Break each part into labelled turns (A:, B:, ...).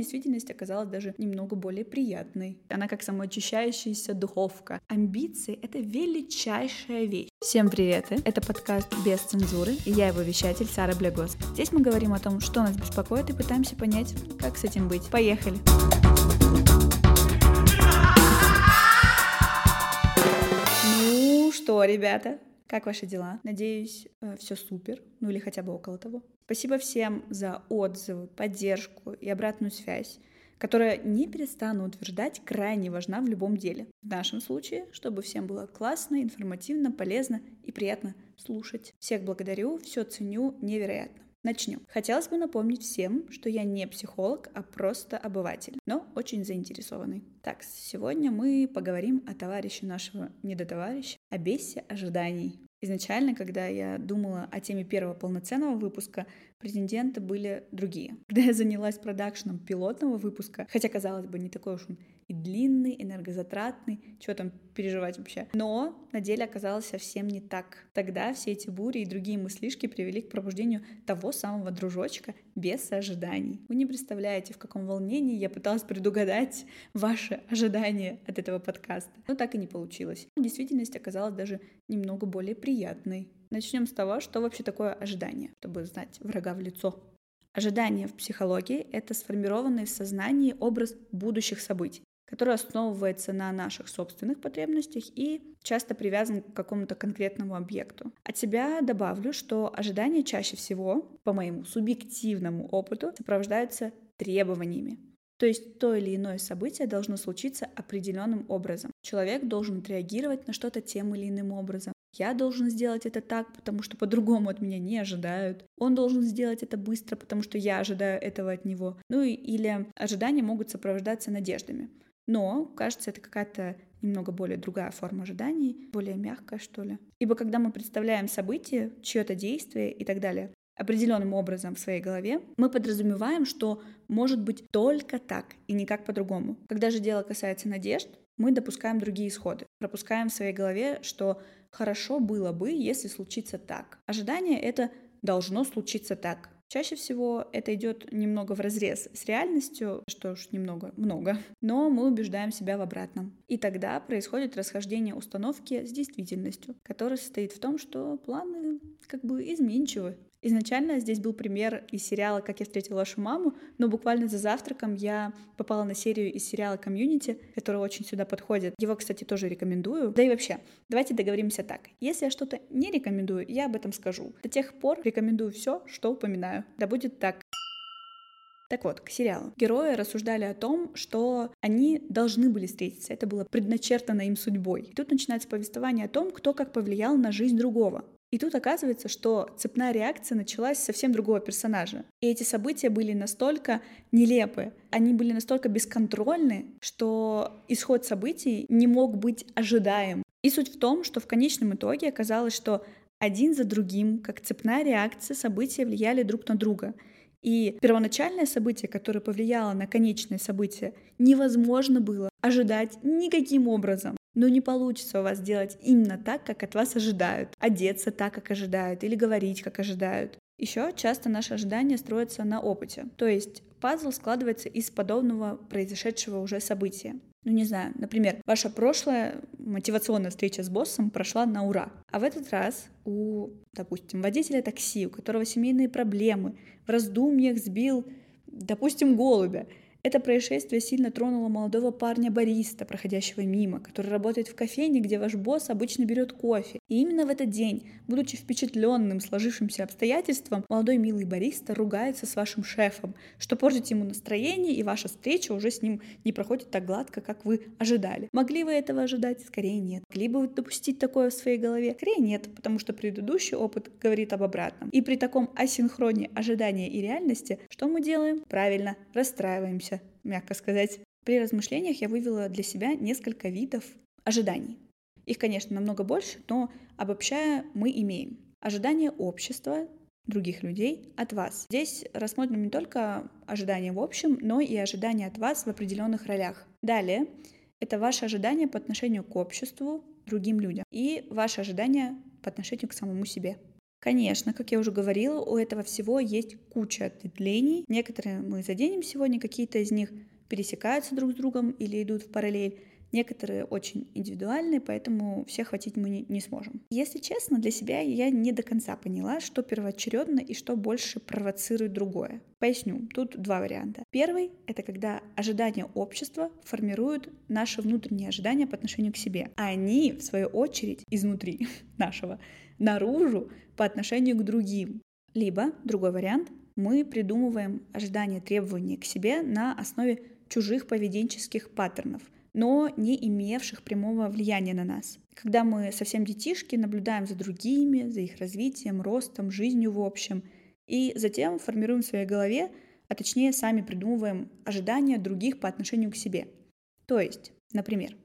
A: действительность оказалась даже немного более приятной. Она как самоочищающаяся духовка. Амбиции — это величайшая вещь. Всем привет! Это подкаст «Без цензуры» и я его вещатель Сара Блягос. Здесь мы говорим о том, что нас беспокоит и пытаемся понять, как с этим быть. Поехали! Ну что, ребята, как ваши дела? Надеюсь, э, все супер, ну или хотя бы около того. Спасибо всем за отзывы, поддержку и обратную связь, которая, не перестану утверждать, крайне важна в любом деле. В нашем случае, чтобы всем было классно, информативно, полезно и приятно слушать. Всех благодарю, все ценю невероятно. Начнем. Хотелось бы напомнить всем, что я не психолог, а просто обыватель, но очень заинтересованный. Так, сегодня мы поговорим о товарище нашего недотоварища, о бесе ожиданий. Изначально, когда я думала о теме первого полноценного выпуска, претенденты были другие. Когда я занялась продакшеном пилотного выпуска, хотя, казалось бы, не такой уж он и длинный, энергозатратный, что там переживать вообще. Но на деле оказалось совсем не так. Тогда все эти бури и другие мыслишки привели к пробуждению того самого дружочка без ожиданий. Вы не представляете, в каком волнении я пыталась предугадать ваши ожидания от этого подкаста. Но так и не получилось. Действительность оказалась даже немного более приятной. Начнем с того, что вообще такое ожидание, чтобы знать врага в лицо. Ожидание в психологии — это сформированный в сознании образ будущих событий, который основывается на наших собственных потребностях и часто привязан к какому-то конкретному объекту. От себя добавлю, что ожидания чаще всего, по моему субъективному опыту, сопровождаются требованиями. То есть то или иное событие должно случиться определенным образом. Человек должен отреагировать на что-то тем или иным образом. Я должен сделать это так, потому что по-другому от меня не ожидают. Он должен сделать это быстро, потому что я ожидаю этого от него. Ну и, или ожидания могут сопровождаться надеждами. Но, кажется, это какая-то немного более другая форма ожиданий, более мягкая, что ли. Ибо когда мы представляем событие, чье-то действие и так далее, определенным образом в своей голове, мы подразумеваем, что может быть только так и никак по-другому. Когда же дело касается надежд, мы допускаем другие исходы. Пропускаем в своей голове, что хорошо было бы, если случится так. Ожидание — это должно случиться так. Чаще всего это идет немного в разрез с реальностью, что уж немного, много, но мы убеждаем себя в обратном. И тогда происходит расхождение установки с действительностью, которая состоит в том, что планы как бы изменчивы. Изначально здесь был пример из сериала «Как я встретил вашу маму», но буквально за завтраком я попала на серию из сериала «Комьюнити», которая очень сюда подходит. Его, кстати, тоже рекомендую. Да и вообще, давайте договоримся так. Если я что-то не рекомендую, я об этом скажу. До тех пор рекомендую все, что упоминаю. Да будет так. Так вот, к сериалу. Герои рассуждали о том, что они должны были встретиться. Это было предначертано им судьбой. И тут начинается повествование о том, кто как повлиял на жизнь другого. И тут оказывается, что цепная реакция началась с совсем другого персонажа. И эти события были настолько нелепы, они были настолько бесконтрольны, что исход событий не мог быть ожидаем. И суть в том, что в конечном итоге оказалось, что один за другим, как цепная реакция, события влияли друг на друга. И первоначальное событие, которое повлияло на конечное событие, невозможно было ожидать никаким образом. Но не получится у вас делать именно так, как от вас ожидают, одеться так, как ожидают, или говорить, как ожидают. Еще часто наши ожидания строятся на опыте, то есть пазл складывается из подобного произошедшего уже события. Ну, не знаю, например, ваша прошлая мотивационная встреча с боссом прошла на ура, а в этот раз у, допустим, водителя такси, у которого семейные проблемы, в раздумьях сбил, допустим, голубя, это происшествие сильно тронуло молодого парня-бариста, проходящего мимо, который работает в кофейне, где ваш босс обычно берет кофе. И именно в этот день, будучи впечатленным сложившимся обстоятельством, молодой милый бариста ругается с вашим шефом, что портит ему настроение, и ваша встреча уже с ним не проходит так гладко, как вы ожидали. Могли вы этого ожидать? Скорее нет. Могли бы вы допустить такое в своей голове? Скорее нет, потому что предыдущий опыт говорит об обратном. И при таком асинхроне ожидания и реальности, что мы делаем? Правильно, расстраиваемся мягко сказать. При размышлениях я вывела для себя несколько видов ожиданий. Их, конечно, намного больше, но обобщая, мы имеем ожидания общества, других людей от вас. Здесь рассмотрим не только ожидания в общем, но и ожидания от вас в определенных ролях. Далее это ваши ожидания по отношению к обществу, другим людям и ваши ожидания по отношению к самому себе. Конечно, как я уже говорила, у этого всего есть куча ответвлений. Некоторые мы заденем сегодня, какие-то из них пересекаются друг с другом или идут в параллель. Некоторые очень индивидуальные, поэтому всех хватить мы не, не сможем. Если честно, для себя я не до конца поняла, что первоочередно и что больше провоцирует другое. Поясню, тут два варианта. Первый — это когда ожидания общества формируют наши внутренние ожидания по отношению к себе, они, в свою очередь, изнутри нашего, наружу по отношению к другим. Либо, другой вариант, мы придумываем ожидания требования к себе на основе чужих поведенческих паттернов — но не имевших прямого влияния на нас. Когда мы совсем детишки, наблюдаем за другими, за их развитием, ростом, жизнью в общем, и затем формируем в своей голове, а точнее сами придумываем ожидания других по отношению к себе. То есть, например,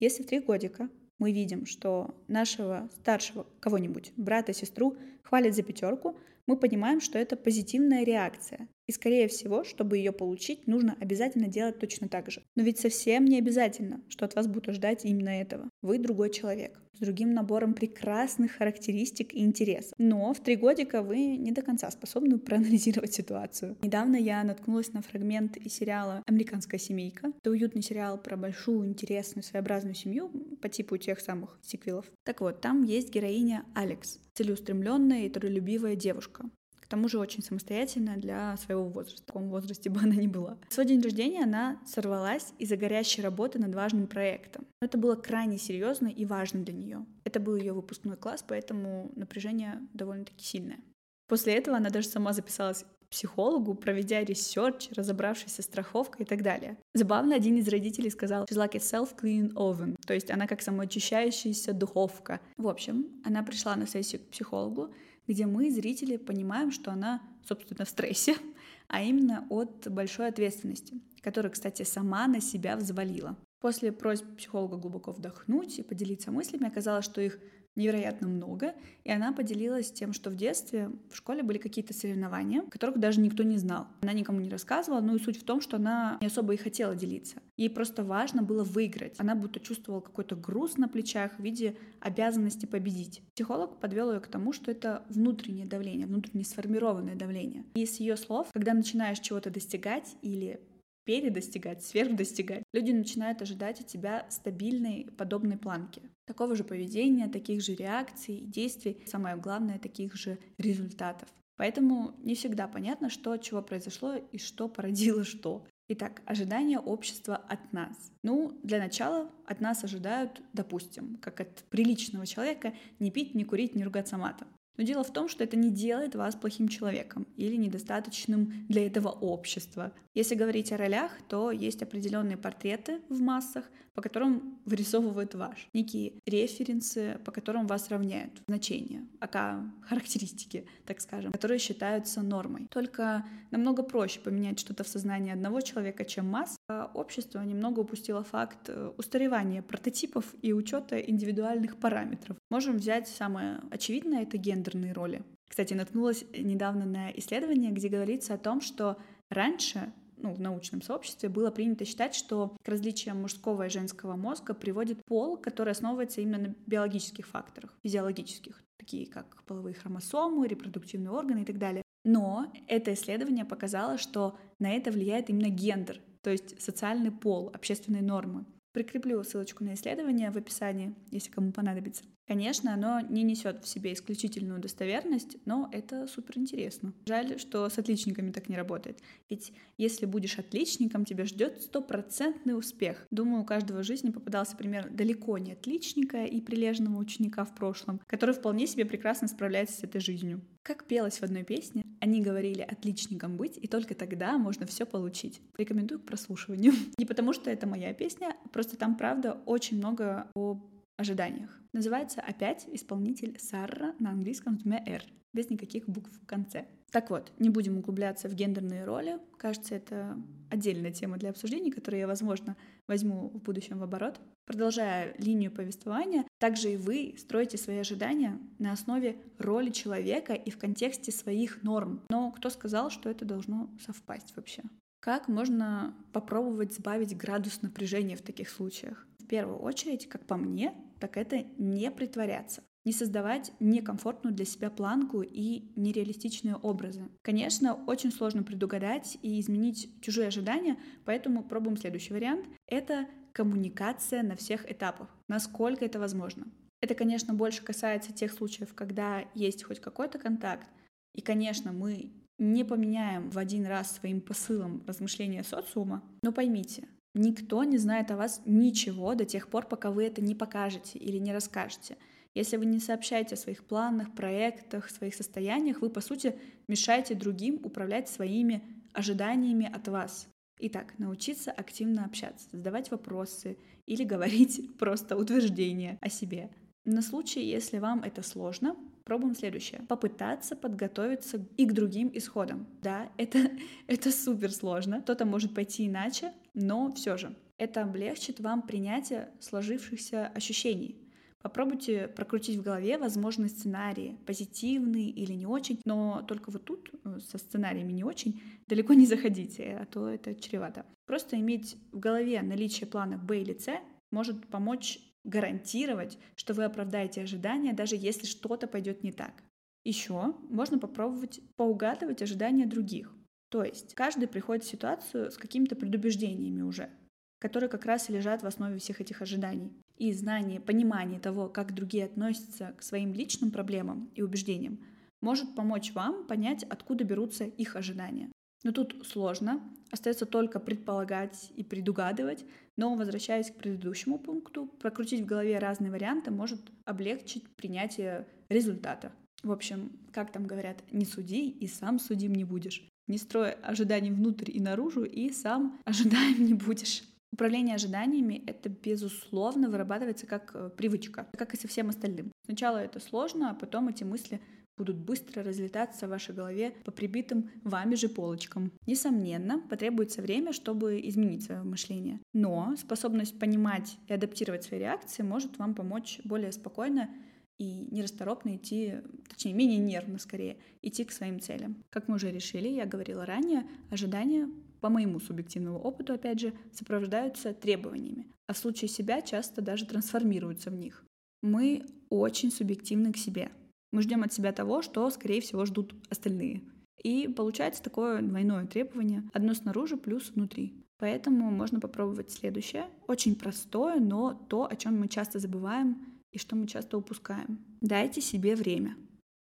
A: если в три годика мы видим, что нашего старшего кого-нибудь, брата, сестру, хвалят за пятерку, мы понимаем, что это позитивная реакция. И, скорее всего, чтобы ее получить, нужно обязательно делать точно так же. Но ведь совсем не обязательно, что от вас будут ждать именно этого. Вы другой человек, с другим набором прекрасных характеристик и интересов. Но в три годика вы не до конца способны проанализировать ситуацию. Недавно я наткнулась на фрагмент из сериала «Американская семейка». Это уютный сериал про большую, интересную, своеобразную семью по типу тех самых сиквелов. Так вот, там есть героиня Алекс, целеустремленная и трудолюбивая девушка. К тому же очень самостоятельная для своего возраста, в каком возрасте бы она ни была. В свой день рождения она сорвалась из-за горящей работы над важным проектом. Но это было крайне серьезно и важно для нее. Это был ее выпускной класс, поэтому напряжение довольно-таки сильное. После этого она даже сама записалась психологу, проведя research, разобравшись со страховкой и так далее. Забавно, один из родителей сказал «She's like a self-clean oven», то есть она как самоочищающаяся духовка. В общем, она пришла на сессию к психологу, где мы, зрители, понимаем, что она, собственно, в стрессе, а именно от большой ответственности, которую, кстати, сама на себя взвалила. После просьб психолога глубоко вдохнуть и поделиться мыслями оказалось, что их невероятно много, и она поделилась тем, что в детстве в школе были какие-то соревнования, которых даже никто не знал. Она никому не рассказывала, но и суть в том, что она не особо и хотела делиться. Ей просто важно было выиграть. Она будто чувствовала какой-то груз на плечах в виде обязанности победить. Психолог подвел ее к тому, что это внутреннее давление, внутренне сформированное давление. И с ее слов, когда начинаешь чего-то достигать или передостигать, сверхдостигать, люди начинают ожидать от тебя стабильной подобной планки. Такого же поведения, таких же реакций, действий, самое главное, таких же результатов. Поэтому не всегда понятно, что от чего произошло и что породило что. Итак, ожидания общества от нас. Ну, для начала от нас ожидают, допустим, как от приличного человека, не пить, не курить, не ругаться матом. Но дело в том, что это не делает вас плохим человеком или недостаточным для этого общества. Если говорить о ролях, то есть определенные портреты в массах, по которым вырисовывают ваш. Некие референсы, по которым вас равняют. Значения, ака характеристики, так скажем, которые считаются нормой. Только намного проще поменять что-то в сознании одного человека, чем масс. А общество немного упустило факт э, устаревания прототипов и учета индивидуальных параметров. Можем взять самое очевидное — это гендерные роли. Кстати, наткнулась недавно на исследование, где говорится о том, что раньше ну, в научном сообществе было принято считать, что к различиям мужского и женского мозга приводит пол, который основывается именно на биологических факторах, физиологических, такие как половые хромосомы, репродуктивные органы и так далее. Но это исследование показало, что на это влияет именно гендер, то есть социальный пол, общественные нормы. Прикреплю ссылочку на исследование в описании, если кому понадобится. Конечно, оно не несет в себе исключительную достоверность, но это супер интересно. Жаль, что с отличниками так не работает. Ведь если будешь отличником, тебя ждет стопроцентный успех. Думаю, у каждого в жизни попадался пример далеко не отличника и прилежного ученика в прошлом, который вполне себе прекрасно справляется с этой жизнью. Как пелось в одной песне, они говорили отличником быть, и только тогда можно все получить. Рекомендую к прослушиванию. Не потому, что это моя песня, просто там, правда, очень много о ожиданиях. Называется опять исполнитель Сарра на английском с двумя «р», без никаких букв в конце. Так вот, не будем углубляться в гендерные роли. Кажется, это отдельная тема для обсуждений, которую я, возможно, возьму в будущем в оборот. Продолжая линию повествования, также и вы строите свои ожидания на основе роли человека и в контексте своих норм. Но кто сказал, что это должно совпасть вообще? Как можно попробовать сбавить градус напряжения в таких случаях? Первую очередь, как по мне, так это не притворяться. не создавать некомфортную для себя планку и нереалистичные образы. Конечно, очень сложно предугадать и изменить чужие ожидания, поэтому пробуем следующий вариант. Это коммуникация на всех этапах, насколько это возможно. Это, конечно, больше касается тех случаев, когда есть хоть какой-то контакт, и, конечно, мы не поменяем в один раз своим посылом размышления социума, но поймите, никто не знает о вас ничего до тех пор, пока вы это не покажете или не расскажете. Если вы не сообщаете о своих планах, проектах, своих состояниях, вы, по сути, мешаете другим управлять своими ожиданиями от вас. Итак, научиться активно общаться, задавать вопросы или говорить просто утверждения о себе. На случай, если вам это сложно, пробуем следующее. Попытаться подготовиться и к другим исходам. Да, это, это супер сложно. Кто-то может пойти иначе, но все же. Это облегчит вам принятие сложившихся ощущений. Попробуйте прокрутить в голове возможные сценарии, позитивные или не очень, но только вот тут э, со сценариями не очень далеко не заходите, а то это чревато. Просто иметь в голове наличие планов Б или С может помочь гарантировать, что вы оправдаете ожидания, даже если что-то пойдет не так. Еще можно попробовать поугадывать ожидания других. То есть каждый приходит в ситуацию с какими-то предубеждениями уже, которые как раз и лежат в основе всех этих ожиданий. И знание, понимание того, как другие относятся к своим личным проблемам и убеждениям, может помочь вам понять, откуда берутся их ожидания. Но тут сложно, остается только предполагать и предугадывать, но, возвращаясь к предыдущему пункту, прокрутить в голове разные варианты может облегчить принятие результата. В общем, как там говорят, не суди и сам судим не будешь. Не строй ожиданий внутрь и наружу, и сам ожидаем не будешь. Управление ожиданиями — это, безусловно, вырабатывается как э, привычка, как и со всем остальным. Сначала это сложно, а потом эти мысли будут быстро разлетаться в вашей голове по прибитым вами же полочкам. Несомненно, потребуется время, чтобы изменить свое мышление. Но способность понимать и адаптировать свои реакции может вам помочь более спокойно и нерасторопно идти, точнее, менее нервно скорее, идти к своим целям. Как мы уже решили, я говорила ранее, ожидания, по моему субъективному опыту, опять же, сопровождаются требованиями, а в случае себя часто даже трансформируются в них. Мы очень субъективны к себе. Мы ждем от себя того, что, скорее всего, ждут остальные. И получается такое двойное требование. Одно снаружи плюс внутри. Поэтому можно попробовать следующее. Очень простое, но то, о чем мы часто забываем и что мы часто упускаем. Дайте себе время.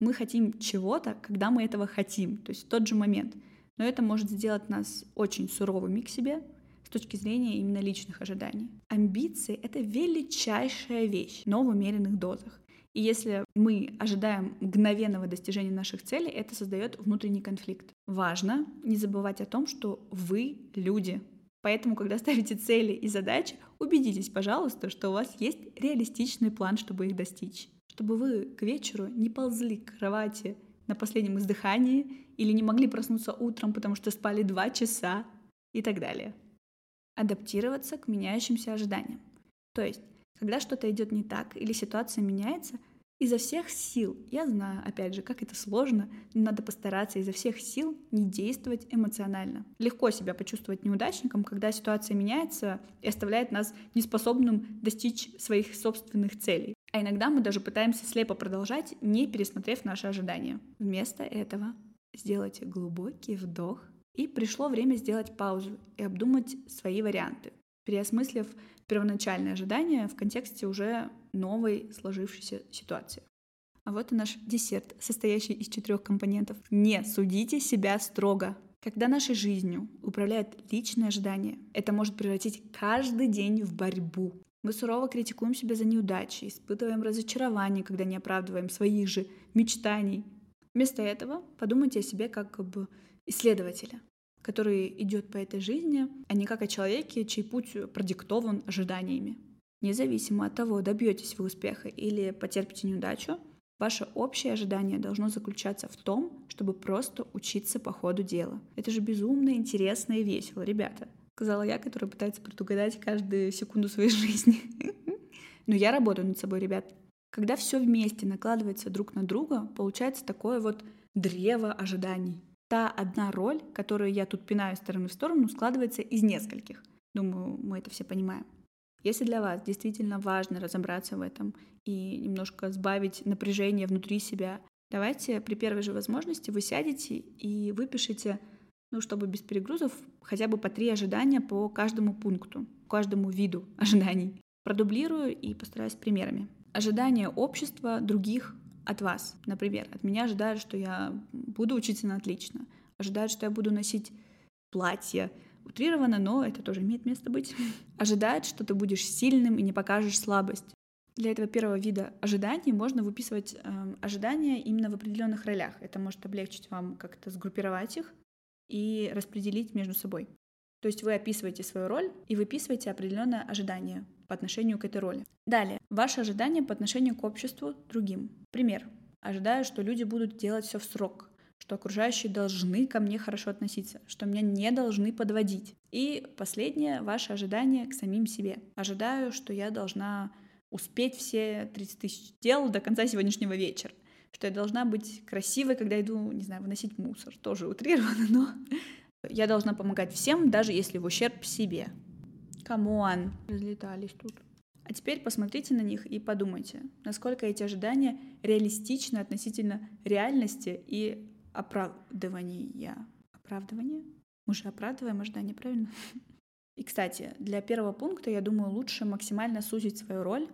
A: Мы хотим чего-то, когда мы этого хотим, то есть в тот же момент. Но это может сделать нас очень суровыми к себе с точки зрения именно личных ожиданий. Амбиции — это величайшая вещь, но в умеренных дозах. И если мы ожидаем мгновенного достижения наших целей, это создает внутренний конфликт. Важно не забывать о том, что вы люди. Поэтому, когда ставите цели и задачи, убедитесь, пожалуйста, что у вас есть реалистичный план, чтобы их достичь. Чтобы вы к вечеру не ползли к кровати на последнем издыхании или не могли проснуться утром, потому что спали два часа и так далее. Адаптироваться к меняющимся ожиданиям. То есть когда что-то идет не так или ситуация меняется, изо всех сил, я знаю, опять же, как это сложно, но надо постараться изо всех сил не действовать эмоционально. Легко себя почувствовать неудачником, когда ситуация меняется и оставляет нас неспособным достичь своих собственных целей. А иногда мы даже пытаемся слепо продолжать, не пересмотрев наши ожидания. Вместо этого сделайте глубокий вдох, и пришло время сделать паузу и обдумать свои варианты, переосмыслив первоначальные ожидания в контексте уже новой сложившейся ситуации. А вот и наш десерт, состоящий из четырех компонентов. Не судите себя строго. Когда нашей жизнью управляют личные ожидания, это может превратить каждый день в борьбу. Мы сурово критикуем себя за неудачи, испытываем разочарование, когда не оправдываем своих же мечтаний. Вместо этого подумайте о себе как об исследователе который идет по этой жизни, а не как о человеке, чей путь продиктован ожиданиями. Независимо от того, добьетесь вы успеха или потерпите неудачу, ваше общее ожидание должно заключаться в том, чтобы просто учиться по ходу дела. Это же безумно интересно и весело, ребята. Сказала я, которая пытается предугадать каждую секунду своей жизни. Но я работаю над собой, ребят. Когда все вместе накладывается друг на друга, получается такое вот древо ожиданий та одна роль, которую я тут пинаю стороны в сторону, складывается из нескольких. Думаю, мы это все понимаем. Если для вас действительно важно разобраться в этом и немножко сбавить напряжение внутри себя, давайте при первой же возможности вы сядете и выпишите, ну, чтобы без перегрузов, хотя бы по три ожидания по каждому пункту, каждому виду ожиданий. Продублирую и постараюсь примерами. Ожидания общества других от вас. Например, от меня ожидают, что я буду учиться на отлично. Ожидают, что я буду носить платье, утрированно, но это тоже имеет место быть. Ожидают, что ты будешь сильным и не покажешь слабость. Для этого первого вида ожиданий можно выписывать э, ожидания именно в определенных ролях. Это может облегчить вам как-то сгруппировать их и распределить между собой. То есть вы описываете свою роль и выписываете определенное ожидание по отношению к этой роли. Далее, ваши ожидания по отношению к обществу другим. Пример. Ожидаю, что люди будут делать все в срок, что окружающие должны ко мне хорошо относиться, что меня не должны подводить. И последнее, ваше ожидание к самим себе. Ожидаю, что я должна успеть все 30 тысяч дел до конца сегодняшнего вечера. Что я должна быть красивой, когда иду, не знаю, выносить мусор. Тоже утрировано, но я должна помогать всем, даже если в ущерб себе. Come on, разлетались тут. А теперь посмотрите на них и подумайте, насколько эти ожидания реалистичны относительно реальности и оправдывания. Оправдывание? Мы же оправдываем ожидания, правильно? И, кстати, для первого пункта, я думаю, лучше максимально сузить свою роль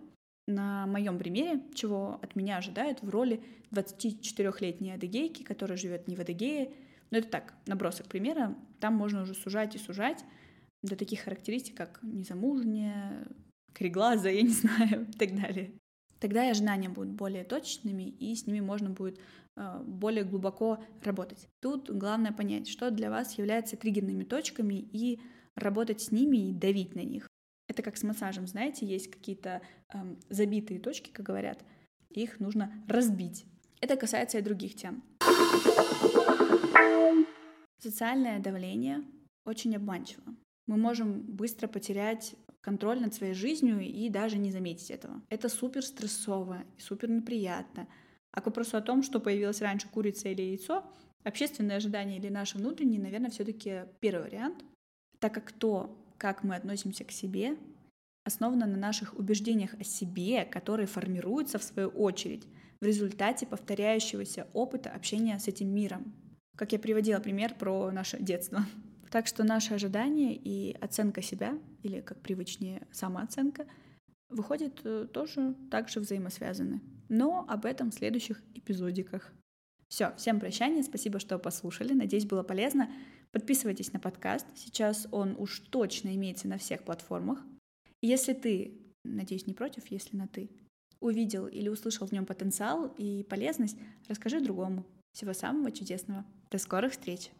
A: на моем примере, чего от меня ожидают в роли 24-летней адыгейки, которая живет не в Адыгее. Но это так, набросок примера. Там можно уже сужать и сужать до таких характеристик, как незамужняя, кореглазая, я не знаю, и так далее. Тогда и ожидания будут более точными, и с ними можно будет э, более глубоко работать. Тут главное понять, что для вас является триггерными точками, и работать с ними и давить на них. Это как с массажем, знаете, есть какие-то эм, забитые точки, как говорят, их нужно разбить. Это касается и других тем. Социальное давление очень обманчиво. Мы можем быстро потерять контроль над своей жизнью и даже не заметить этого. Это супер стрессово и супер неприятно. А к вопросу о том, что появилось раньше, курица или яйцо, общественные ожидания или наши внутренние, наверное, все-таки первый вариант, так как то, как мы относимся к себе, основано на наших убеждениях о себе, которые формируются в свою очередь в результате повторяющегося опыта общения с этим миром. Как я приводила пример про наше детство. Так что наши ожидания и оценка себя, или как привычнее самооценка, выходят э, тоже также взаимосвязаны. Но об этом в следующих эпизодиках. Все, всем прощания, спасибо, что послушали, надеюсь, было полезно. Подписывайтесь на подкаст, сейчас он уж точно имеется на всех платформах. если ты, надеюсь, не против, если на «ты», увидел или услышал в нем потенциал и полезность, расскажи другому. Всего самого чудесного. До скорых встреч!